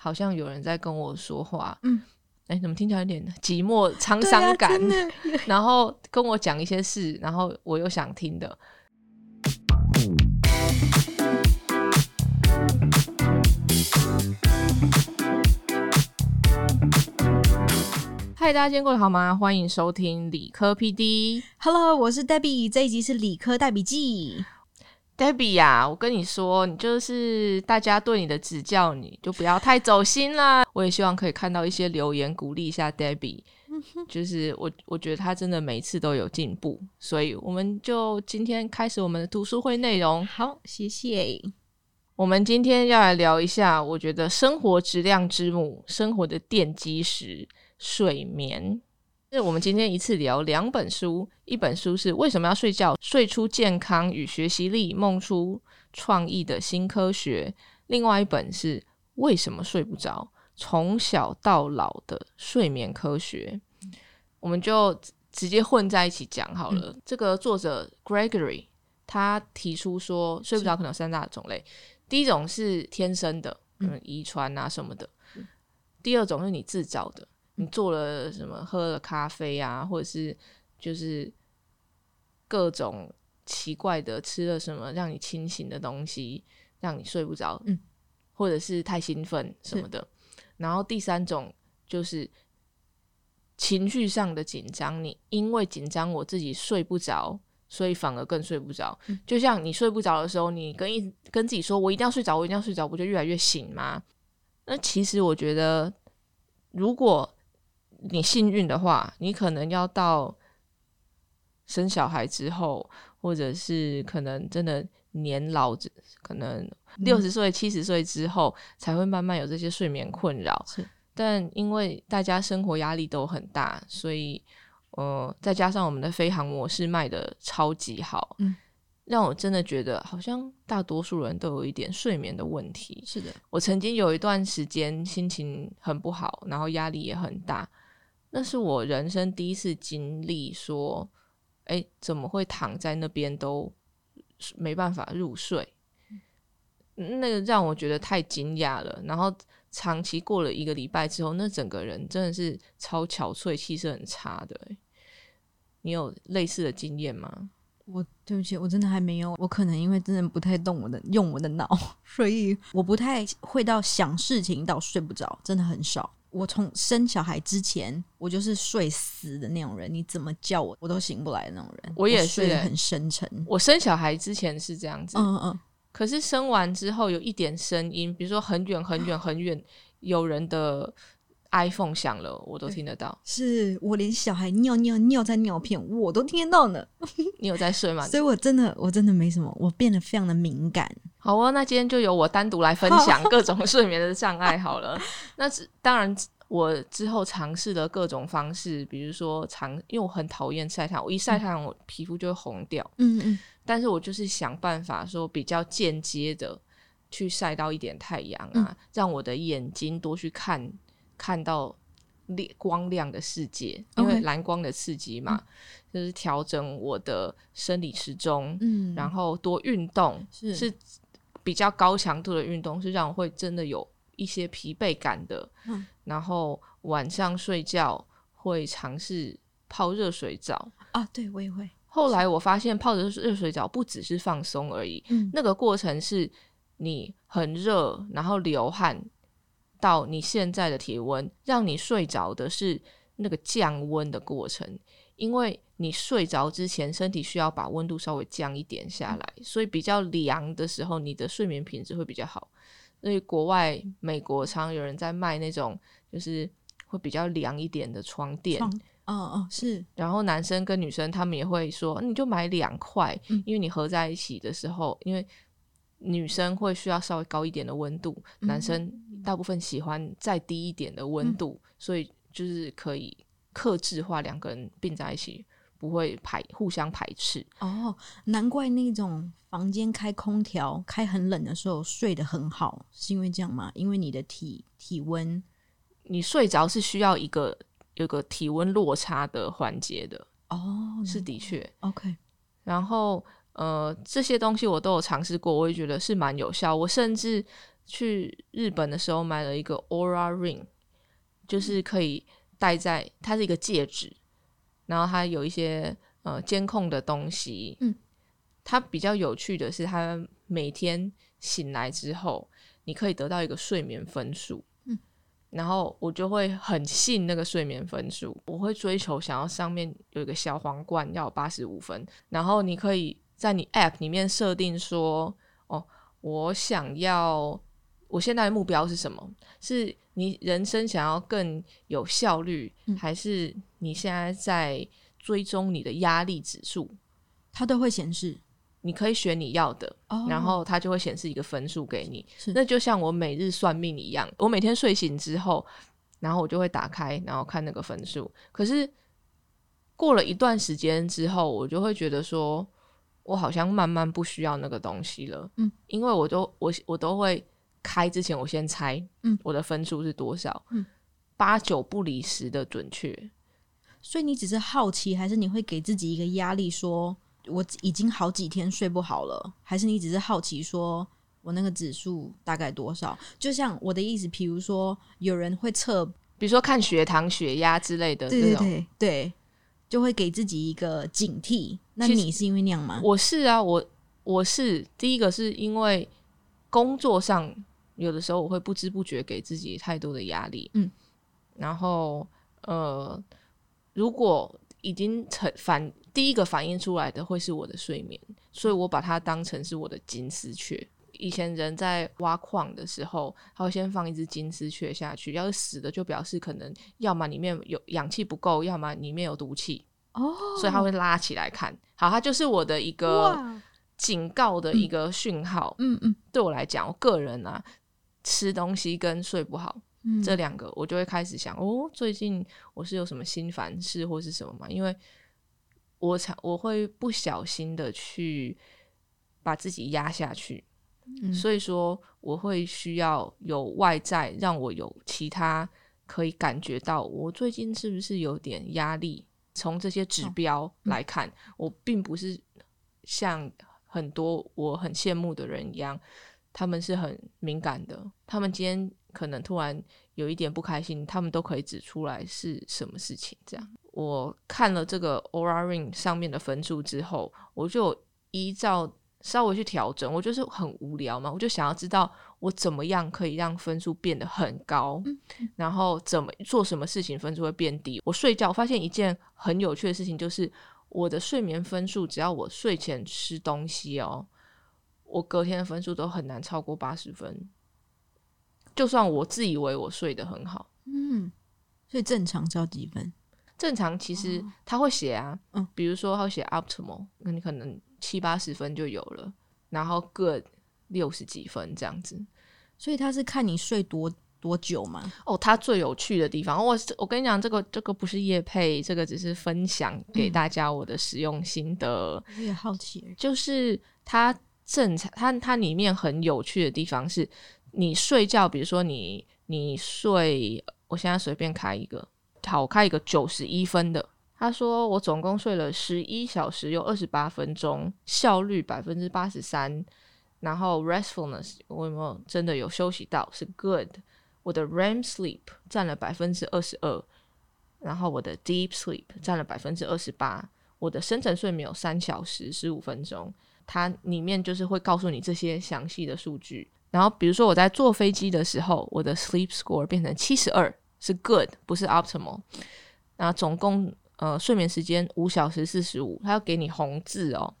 好像有人在跟我说话，嗯，哎，怎么听起来有点寂寞、沧桑感？然后跟我讲一些事，然后我又想听的。嗨，大家今天过得好吗？欢迎收听理科 PD。Hello，我是 Debbie，这一集是理科代笔记。Debbie 呀、我跟你说，你就是大家对你的指教，你就不要太走心啦。我也希望可以看到一些留言鼓励一下 Debbie，就是我我觉得他真的每一次都有进步，所以我们就今天开始我们的读书会内容。好，谢谢。我们今天要来聊一下，我觉得生活质量之母，生活的奠基石——睡眠。是我们今天一次聊两本书，一本书是为什么要睡觉，睡出健康与学习力，梦出创意的新科学；另外一本是为什么睡不着，从小到老的睡眠科学。我们就直接混在一起讲好了。这个作者 Gregory 他提出说，睡不着可能有三大种类。第一种是天生的，嗯，遗传啊什么的。第二种是你自找的，你做了什么，喝了咖啡啊，或者是就是各种奇怪的吃了什么让你清醒的东西，让你睡不着，嗯，或者是太兴奋什么的。然后第三种就是情绪上的紧张，你因为紧张我自己睡不着，所以反而更睡不着。就像你睡不着的时候，你跟一跟自己说我一定要睡着，我一定要睡着，不就越来越醒吗？那其实我觉得，如果你幸运的话，你可能要到生小孩之后，或者是可能真的年老，可能六十岁、七十岁之后，才会慢慢有这些睡眠困扰。是，但因为大家生活压力都很大，所以呃，再加上我们的飞航模式卖的超级好，嗯，让我真的觉得好像大多数人都有一点睡眠的问题。是的，我曾经有一段时间心情很不好，然后压力也很大，那是我人生第一次经历说，哎，怎么会躺在那边都没办法入睡？那个让我觉得太惊讶了。然后长期过了一个礼拜之后，那整个人真的是超憔悴，气色很差的。诶你有类似的经验吗？我对不起，我真的还没有。我可能因为真的不太动我的用我的脑，所以我不太会到想事情到睡不着，真的很少。我从生小孩之前，我就是睡死的那种人，你怎么叫我我都醒不来的那种人。我也是欸睡得很深沉。我生小孩之前是这样子，嗯嗯可是生完之后有一点声音，比如说很远很远很远，有人的 iPhone 响了，我都听得到。是我连小孩尿尿尿在尿片我都听得到呢，你有在睡吗？所以我真的我真的没什么，我变得非常的敏感。好哦，那今天就由我单独来分享各种睡眠的障碍好了。那只当然，我之后尝试的各种方式，比如说尝，因为我很讨厌晒太阳，我一晒太阳我皮肤就会红掉。嗯嗯，但是我就是想办法说比较间接的去晒到一点太阳啊，让我的眼睛多去看看到亮光亮的世界，因为蓝光的刺激嘛，就是调整我的生理时钟，嗯。然后多运动是。是比较高强度的运动，是让我会真的有一些疲惫感的。嗯然后晚上睡觉会尝试泡热水澡。啊，对我也会。后来我发现泡热热水澡不只是放松而已，嗯那个过程是你很热，然后流汗到你现在的体温，让你睡着的是那个降温的过程。因为你睡着之前，身体需要把温度稍微降一点下来，所以比较凉的时候，你的睡眠品质会比较好。所以国外美国常常有人在卖那种就是会比较凉一点的床垫，床，哦哦，是，然后男生跟女生他们也会说，你就买两块，嗯。因为你合在一起的时候，因为女生会需要稍微高一点的温度，嗯。男生大部分喜欢再低一点的温度，所以就是可以克制化两个人并在一起，不会排互相排斥。哦，难怪那种房间开空调开很冷的时候睡得很好，是因为这样吗？因为你的体体温你睡着是需要一个有个体温落差的环节的，哦，是的确。OK，然后呃，这些东西我都有尝试过，我也觉得是蛮有效。我甚至去日本的时候买了一个 Aura Ring，就是可以戴在，它是一个戒指，然后它有一些呃监控的东西。嗯，它比较有趣的是，它每天醒来之后，你可以得到一个睡眠分数。嗯，然后我就会很信那个睡眠分数，我会追求想要上面有一个小皇冠要八十五分，然后你可以在你 App 里面设定说，哦，我想要。我现在的目标是什么？是你人生想要更有效率，还是你现在在追踪你的压力指数？它都会显示。你可以选你要的，然后它就会显示一个分数给你。那就像我每日算命一样，我每天睡醒之后，然后我就会打开，然后看那个分数。可是过了一段时间之后，我就会觉得说，我好像慢慢不需要那个东西了。嗯，因为我都我我都会。开之前，我先猜，嗯，我的分数是多少？嗯，八九不离十的准确。所以你只是好奇，还是你会给自己一个压力，说我已经好几天睡不好了？还是你只是好奇，说我那个指数大概多少？就像我的意思，比如说有人会测，比如说看血糖、血压之类的，对对对对，就会给自己一个警惕。那你是因为那样吗？我是啊，我我是第一个，是因为工作上。有的时候我会不知不觉给自己太多的压力，嗯，然后呃，如果已经成反第一个反应出来的会是我的睡眠，所以我把它当成是我的金丝雀。以前人在挖矿的时候，他会先放一只金丝雀下去，要是死的就表示可能要么里面有氧气不够，要么里面有毒气哦，所以他会拉起来看。好，它就是我的一个警告的一个讯号。嗯嗯，对我来讲，我个人啊。吃东西跟睡不好，这两个我就会开始想哦，最近我是有什么心烦事或是什么嘛？因为我常我会不小心的去把自己压下去，所以说我会需要有外在让我有其他可以感觉到我最近是不是有点压力。从这些指标来看，我并不是像很多我很羡慕的人一样。他们是很敏感的，他们今天可能突然有一点不开心，他们都可以指出来是什么事情。这样，我看了这个 Aura Ring 上面的分数之后，我就依照稍微去调整。我就是很无聊嘛，我就想要知道我怎么样可以让分数变得很高，然后怎么做什么事情分数会变低。我睡觉发现一件很有趣的事情，就是我的睡眠分数，只要我睡前吃东西哦。我隔天的分数都很难超过八十分，就算我自以为我睡得很好，嗯，所以正常是要几分？正常其实他会写啊，嗯，比如说他会写 optimal，那你可能七八十分就有了，然后 good 六十几分这样子，所以他是看你睡多多久吗？哦，他最有趣的地方，我我跟你讲，这个这个不是叶配，这个只是分享给大家我的使用心得。我也好奇，就是他。正常，它它里面很有趣的地方是，你睡觉，比如说你你睡，我现在随便开一个，好，我开一个九十一分的。他说我总共睡了十一小时有二十八分钟，效率百分之八十三，然后 restfulness 我有没有真的有休息到是 good，我的 REM sleep 占了百分之二十二，然后我的 deep sleep 占了百分之二十八，我的深层睡眠有三小时十五分钟。它里面就是会告诉你这些详细的数据，然后比如说我在坐飞机的时候，我的 sleep score 变成七十二，是 good，不是 optimal。那总共呃睡眠时间五小时四十五，它要给你红字哦。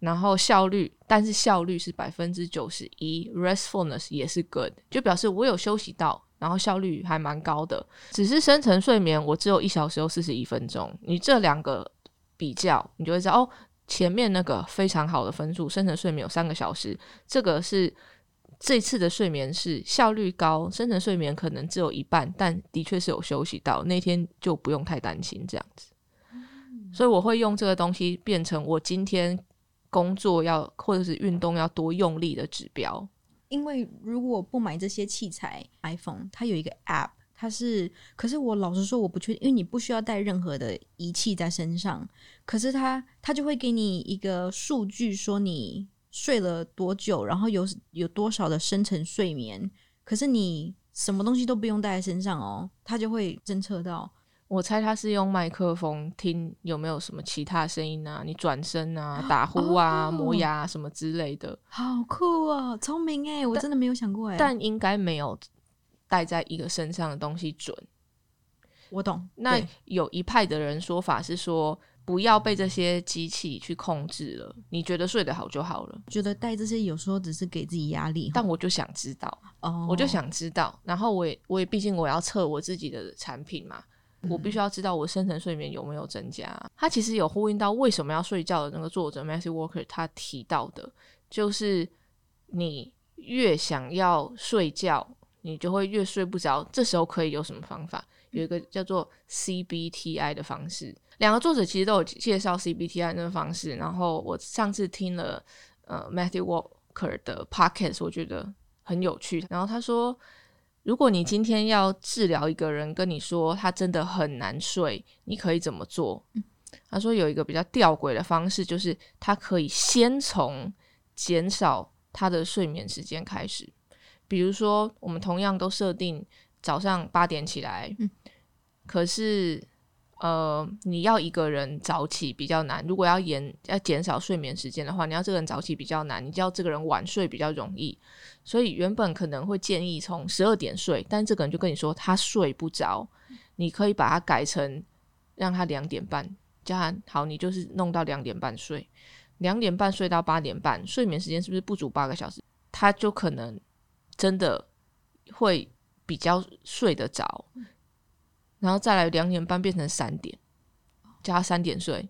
然后效率，但是效率是百分之九十一，restfulness 也是 good，就表示我有休息到，然后效率还蛮高的。只是深层睡眠我只有一小时又四十一分钟，你这两个比较，你就会知道哦。前面那个非常好的分数，深层睡眠有三个小时，这个是这次的睡眠是效率高，深层睡眠可能只有一半，但的确是有休息到，那天就不用太担心这样子。所以我会用这个东西变成我今天工作要或者是运动要多用力的指标。因为如果不买这些器材，iPhone 它有一个 App。它是，可是我老实说，我不确定，因为你不需要带任何的仪器在身上。可是它，它就会给你一个数据，说你睡了多久，然后有有多少的深层睡眠，可是你什么东西都不用带在身上哦，它就会侦测到。我猜他是用麦克风听有没有什么其他声音啊，你转身啊、打呼啊、哦磨牙、啊、什么之类的，好酷哦，聪明哎，我真的没有想过哎。但应该没有带在一个身上的东西准。我懂，那有一派的人说法是说，不要被这些机器去控制了，你觉得睡得好就好了。觉得带这些有时候只是给自己压力，但我就想知道，哦，我就想知道，然后我也我也毕竟我要测我自己的产品嘛，我必须要知道我深层睡眠有没有增加。他其实有呼应到为什么要睡觉的那个作者 Matthew Walker 他提到的，就是你越想要睡觉，你就会越睡不着。这时候可以有什么方法？有一个叫做 CBTI 的方式。两个作者其实都有介绍 CBTI 那个方式。然后我上次听了呃 Matthew Walker 的 podcast，我觉得很有趣。然后他说，如果你今天要治疗一个人，跟你说他真的很难睡，你可以怎么做？他说有一个比较吊诡的方式，就是他可以先从减少他的睡眠时间开始。比如说，我们同样都设定早上八点起来，可是呃，你要一个人早起比较难。如果要延要减少睡眠时间的话，你要这个人早起比较难，你叫这个人晚睡比较容易。所以原本可能会建议从十二点睡，但这个人就跟你说他睡不着，你可以把它改成让他两点半，叫他好，你就是弄到两点半睡，两点半睡到八点半，睡眠时间是不是不足八个小时？他就可能真的会比较睡得着，然后再来两点半变成三点，叫他三点睡。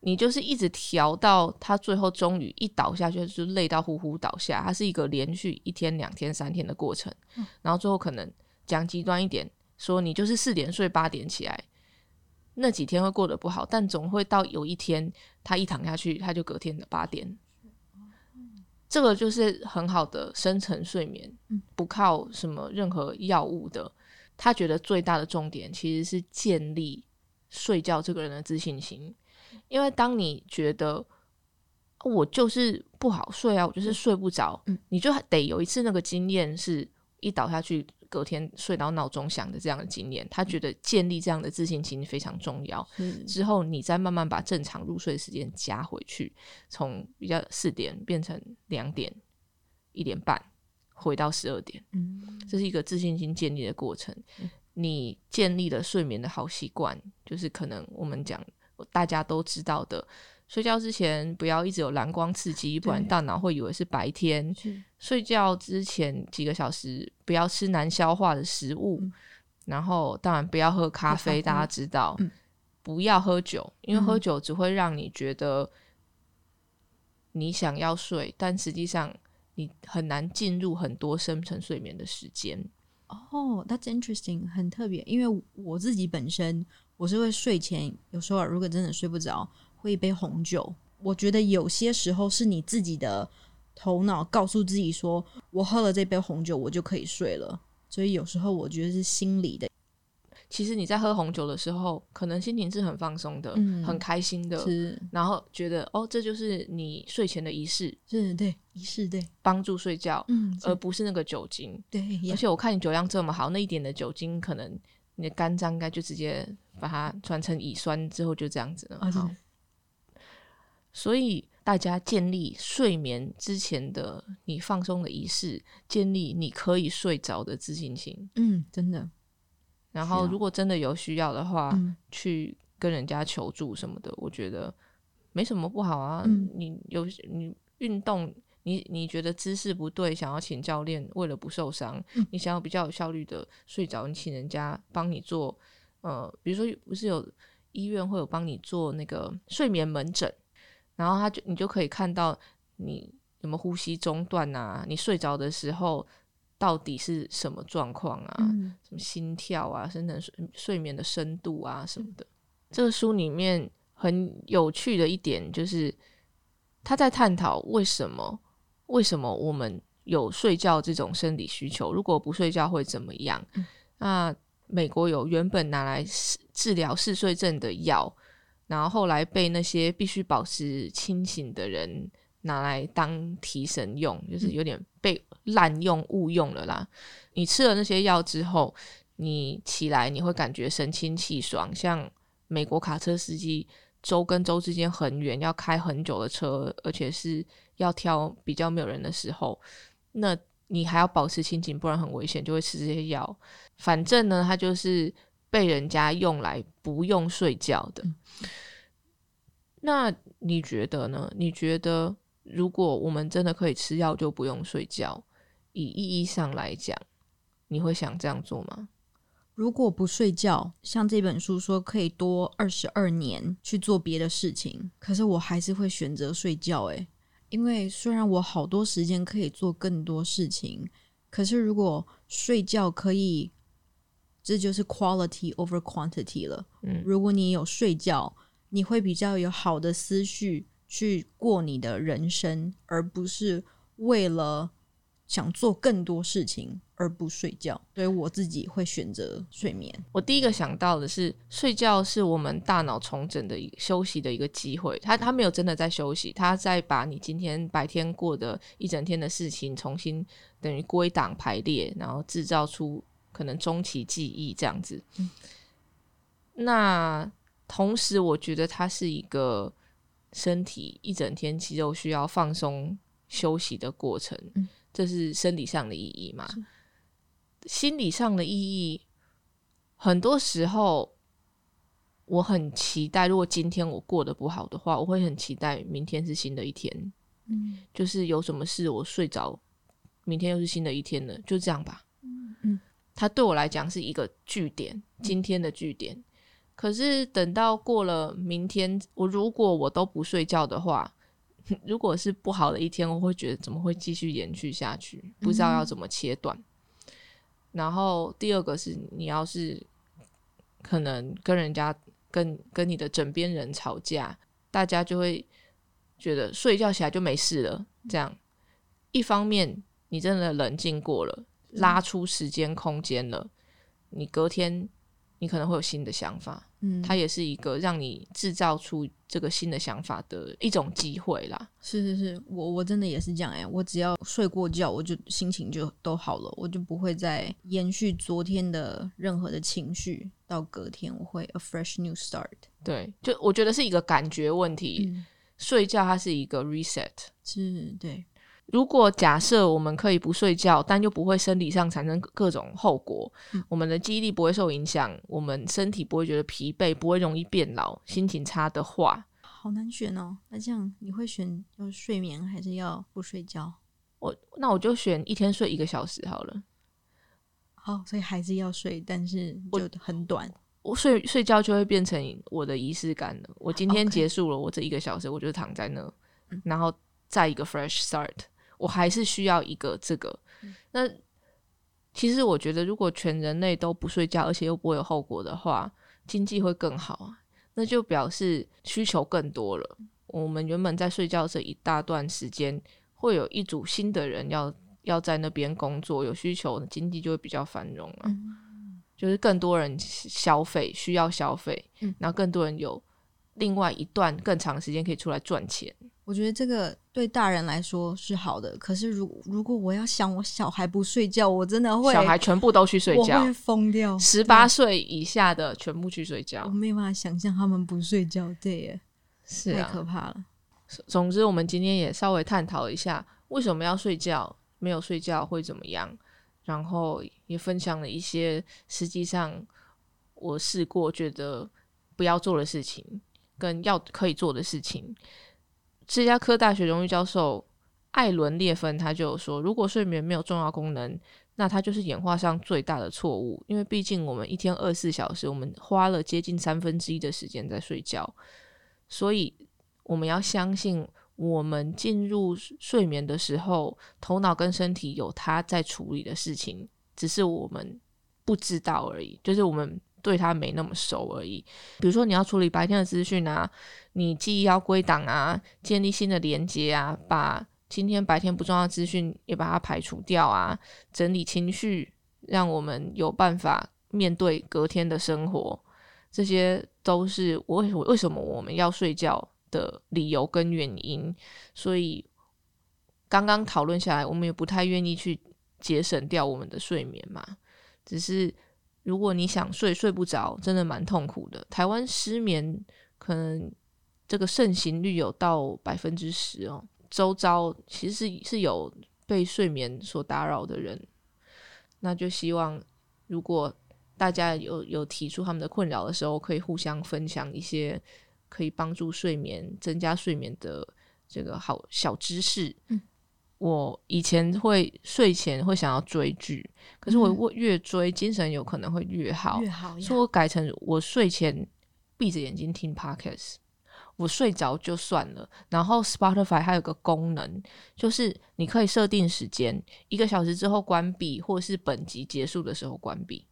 你就是一直调到他最后终于一倒下去，就累到呼呼倒下。它是一个连续一天、两天、三天的过程，然后最后可能讲极端一点，说你就是四点睡，八点起来，那几天会过得不好，但总会到有一天他一躺下去，他就隔天的八点。这个就是很好的深层睡眠，不靠什么任何药物的。他觉得最大的重点其实是建立睡觉这个人的自信心，因为当你觉得我就是不好睡啊，我就是睡不着，你就得有一次那个经验是一倒下去，隔天睡到闹钟响的这样的经验。他觉得建立这样的自信心非常重要。之后你再慢慢把正常入睡时间加回去，从比较四点变成两点、一点半，回到十二点。嗯，这是一个自信心建立的过程。你建立了睡眠的好习惯，就是可能我们讲大家都知道的，睡觉之前不要一直有蓝光刺激，不然大脑会以为是白天。睡觉之前几个小时不要吃难消化的食物，嗯然后当然不要喝咖啡，大家知道，嗯不要喝酒，因为喝嗯酒只会让你觉得你想要睡，但实际上你很难进入很多深层睡眠的时间。哦、t h a t s interesting，很特别。因为我自己本身我是会睡前有时候如果真的睡不着，会一杯红酒。我觉得有些时候是你自己的头脑告诉自己说，我喝了这杯红酒，我就可以睡了。所以有时候我觉得是心理的，其实你在喝红酒的时候，可能心情是很放松的，嗯很开心的，是然后觉得哦，这就是你睡前的仪式，是，对，仪式，对，帮助睡觉，嗯，而不是那个酒精。对，而且我看你酒量这么好，那一点的酒精，可能你的肝脏应该就直接把它转成乙酸之后就这样子了。啊好，所以大家建立睡眠之前的你放松的仪式，建立你可以睡着的自信心。嗯，真的，然后如果真的有需要的话，嗯。去跟人家求助什么的，我觉得没什么不好啊。嗯。你有你运动，你你觉得姿势不对，想要请教练，为了不受伤，嗯。你想要比较有效率的睡着，你请人家帮你做，呃，比如说不是有医院会有帮你做那个睡眠门诊，然后他就你就可以看到你有没有呼吸中断啊，你睡着的时候到底是什么状况啊？嗯什么心跳啊、深层睡睡眠的深度啊什么的。这个书里面很有趣的一点就是，他在探讨为什么为什么我们有睡觉这种生理需求，如果不睡觉会怎么样？那美国有原本拿来治治疗嗜睡症的药，然后后来被那些必须保持清醒的人拿来当提神用，就是有点被滥用误用了啦。你吃了那些药之后，你起来你会感觉神清气爽，像美国卡车司机州跟州之间很远，要开很久的车，而且是要挑比较没有人的时候，那你还要保持清醒，不然很危险，就会吃这些药。反正呢，它就是被人家用来不用睡觉的。那你觉得呢？你觉得如果我们真的可以吃药就不用睡觉，以意义上来讲，你会想这样做吗？如果不睡觉，像这本书说可以多二十二年去做别的事情，可是我还是会选择睡觉。诶，因为虽然我好多时间可以做更多事情，可是如果睡觉可以，这就是 quality over quantity 了。嗯，如果你有睡觉。你会比较有好的思绪去过你的人生，而不是为了想做更多事情而不睡觉。所以我自己会选择睡眠。我第一个想到的是，睡觉是我们大脑重整的一个休息的一个机会。他他没有真的在休息，他在把你今天白天过的一整天的事情重新等于归档排列，然后制造出可能中期记忆这样子。那。同时，我觉得它是一个身体一整天肌肉需要放松休息的过程，这是生理上的意义嘛？心理上的意义，很多时候我很期待，如果今天我过得不好的话，我会很期待明天是新的一天。嗯，就是有什么事我睡着，明天又是新的一天了，就这样吧。它对我来讲是一个据点，今天的据点。可是等到过了明天，我如果我都不睡觉的话，如果是不好的一天，我会觉得怎么会继续延续下去？不知道要怎么切断。然后第二个是，你要是可能跟人家跟跟你的枕边人吵架，大家就会觉得睡觉起来就没事了。这样一方面你真的冷静过了，拉出时间空间了，你隔天。你可能会有新的想法，嗯，它也是一个让你制造出这个新的想法的一种机会啦。是是是，我我真的也是这样哎，我只要睡过觉，我就心情就都好了，我就不会再延续昨天的任何的情绪，到隔天我会 a fresh new start。对，就我觉得是一个感觉问题，睡觉它是一个 reset，是，对。如果假设我们可以不睡觉，但又不会生理上产生各种后果，我们的记忆力不会受影响，我们身体不会觉得疲惫，不会容易变老、心情差的话，好难选哦。那这样你会选要睡眠还是要不睡觉？我那我就选一天睡一个小时好了。好，所以还是要睡，但是就很短。我睡睡觉就会变成我的仪式感了。我今天结束了，我这一个小时，我就躺在那，然后再一个 fresh start。我还是需要一个这个。那其实我觉得，如果全人类都不睡觉，而且又不会有后果的话，经济会更好啊。那就表示需求更多了。我们原本在睡觉这一大段时间，会有一组新的人要要在那边工作，有需求，经济就会比较繁荣了。就是更多人消费，需要消费，然后更多人有另外一段更长时间可以出来赚钱。我觉得这个对大人来说是好的，可是如如果我要想我小孩不睡觉，我真的会小孩全部都去睡觉，会疯掉。十八岁以下的全部去睡觉，我没办法想象他们不睡觉，对耶，是太可怕了。总之，我们今天也稍微探讨一下为什么要睡觉，没有睡觉会怎么样，然后也分享了一些实际上我试过觉得不要做的事情，跟要可以做的事情。芝加哥大学荣誉教授艾伦列芬他就说，如果睡眠没有重要功能，那它就是演化上最大的错误。因为毕竟我们一天二十四小时，我们花了接近三分之一的时间在睡觉，所以我们要相信，我们进入睡眠的时候，头脑跟身体有它在处理的事情，只是我们不知道而已。就是我们。对他没那么熟而已。比如说，你要处理白天的资讯啊，你记忆要归档啊，建立新的连接啊，把今天白天不重要的资讯也把它排除掉啊，整理情绪，让我们有办法面对隔天的生活。这些都是我为什么我们要睡觉的理由跟原因。所以刚刚讨论下来，我们也不太愿意去节省掉我们的睡眠嘛。只是如果你想睡睡不着，真的蛮痛苦的。台湾失眠可能这个盛行率有到百分之十哦，周遭其实是是有被睡眠所打扰的人。那就希望如果大家有有提出他们的困扰的时候，可以互相分享一些可以帮助睡眠、增加睡眠的这个好小知识。嗯我以前会睡前会想要追剧，可是我越追精神有可能会越好，越好所以我改成我睡前闭着眼睛听 podcast，我睡着就算了。然后 Spotify 还有个功能，就是你可以设定时间，一个小时之后关闭，或是本集结束的时候关闭，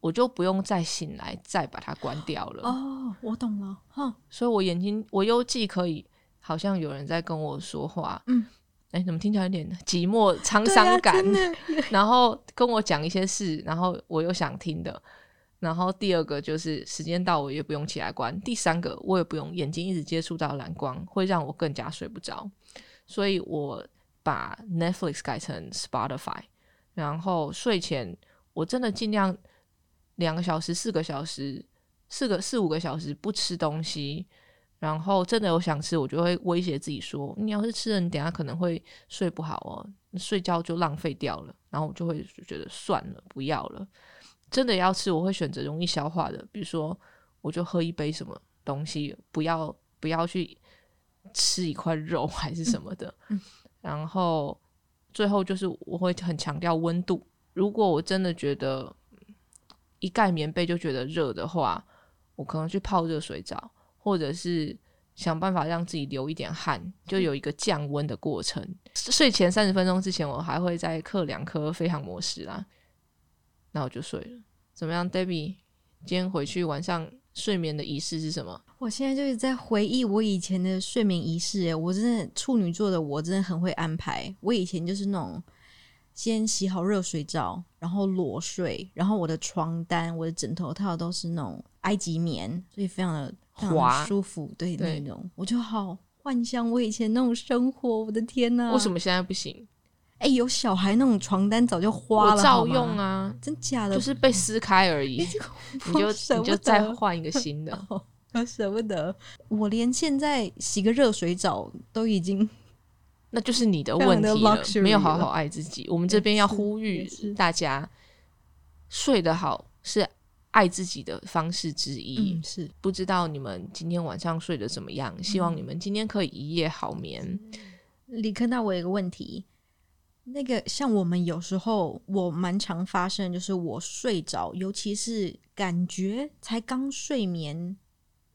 我就不用再醒来再把它关掉了。哦，我懂了，哼，所以我眼睛我又既可以好像有人在跟我说话，嗯，哎，怎么听起来有点寂寞、沧桑感？然后跟我讲一些事，然后我又想听的。然后第二个就是时间到，我也不用起来关。第三个，我也不用眼睛一直接触到蓝光，会让我更加睡不着。所以我把 Netflix 改成 Spotify，然后睡前我真的尽量两个小时、四个小时、四个四五个小时不吃东西。然后真的有想吃，我就会威胁自己说：“你要是吃了，你等下可能会睡不好哦，睡觉就浪费掉了。”然后我就会觉得算了，不要了。真的要吃，我会选择容易消化的，比如说我就喝一杯什么东西，不要不要去吃一块肉 还是什么的。嗯然后最后就是我会很强调温度，如果我真的觉得一盖棉被就觉得热的话，我可能去泡热水澡，或者是想办法让自己流一点汗，就有一个降温的过程。睡前三十分钟之前，我还会再刻两颗飞行模式啦，那我就睡了。怎么样，Debbie？今天回去晚上睡眠的仪式是什么？我现在就是在回忆我以前的睡眠仪式，哎，我真的处女座的我真的很会安排。我以前就是那种先洗好热水澡，然后裸睡，然后我的床单、我的枕头套都是那种埃及棉，所以非常的滑舒服，对对那种，我就好幻想我以前那种生活。我的天呐！为什么现在不行？哎、有小孩那种床单早就花了，照用，啊，真假的？就是被撕开而已。你就 你就再换一个新的。我舍不得。我连现在洗个热水澡都已经那就是你的问题了没有好好爱自己。我们这边要呼吁大家，睡得好是爱自己的方式之一。嗯是不知道你们今天晚上睡得怎么样？希望你们今天可以一夜好眠。李科，那我有个问题，那个像我们有时候我蛮常发生，就是我睡着，尤其是感觉才刚睡眠，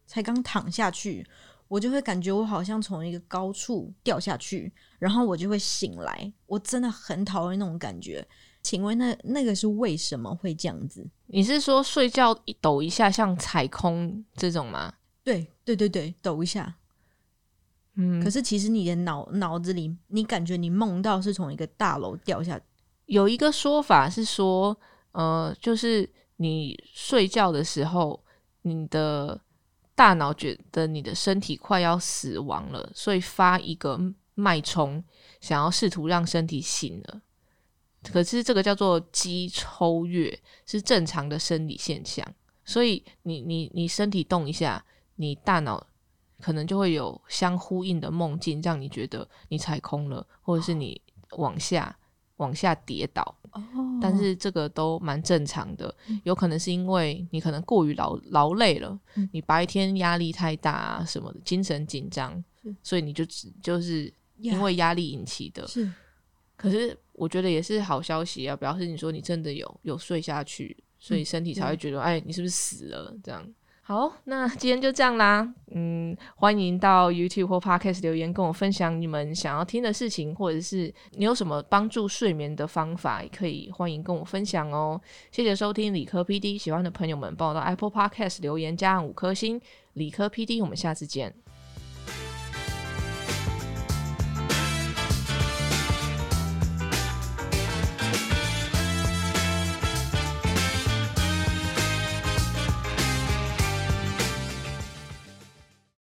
才刚躺下去，我就会感觉我好像从一个高处掉下去，然后我就会醒来，我真的很讨厌那种感觉。请问那那个是为什么会这样子？你是说睡觉一抖一下像踩空这种吗？对对对对，抖一下。嗯可，是其实你的脑脑子里，你感觉你梦到是从一个大楼掉下，有一个说法是说，呃，就是你睡觉的时候，你的大脑觉得你的身体快要死亡了，所以发一个脉冲，想要试图让身体醒了。可是这个叫做肌抽跃，是正常的生理现象。所以你你你身体动一下，你大脑可能就会有相呼应的梦境，让你觉得你踩空了，或者是你往下往下跌倒。哦但是这个都蛮正常的，有可能是因为你可能过于劳劳累了，嗯你白天压力太大啊什么的，精神紧张，所以你就只就是因为压力引起的。是可是我觉得也是好消息啊，表示你说你真的有有睡下去，所以身体才会觉得，哎，你是不是死了？这样。好，那今天就这样啦。嗯，欢迎到 YouTube 或 Podcast 留言跟我分享你们想要听的事情，或者是你有什么帮助睡眠的方法，也可以欢迎跟我分享哦。谢谢收听理科 PD，喜欢的朋友们帮我到 Apple Podcast 留言加上五颗星。理科 PD，我们下次见。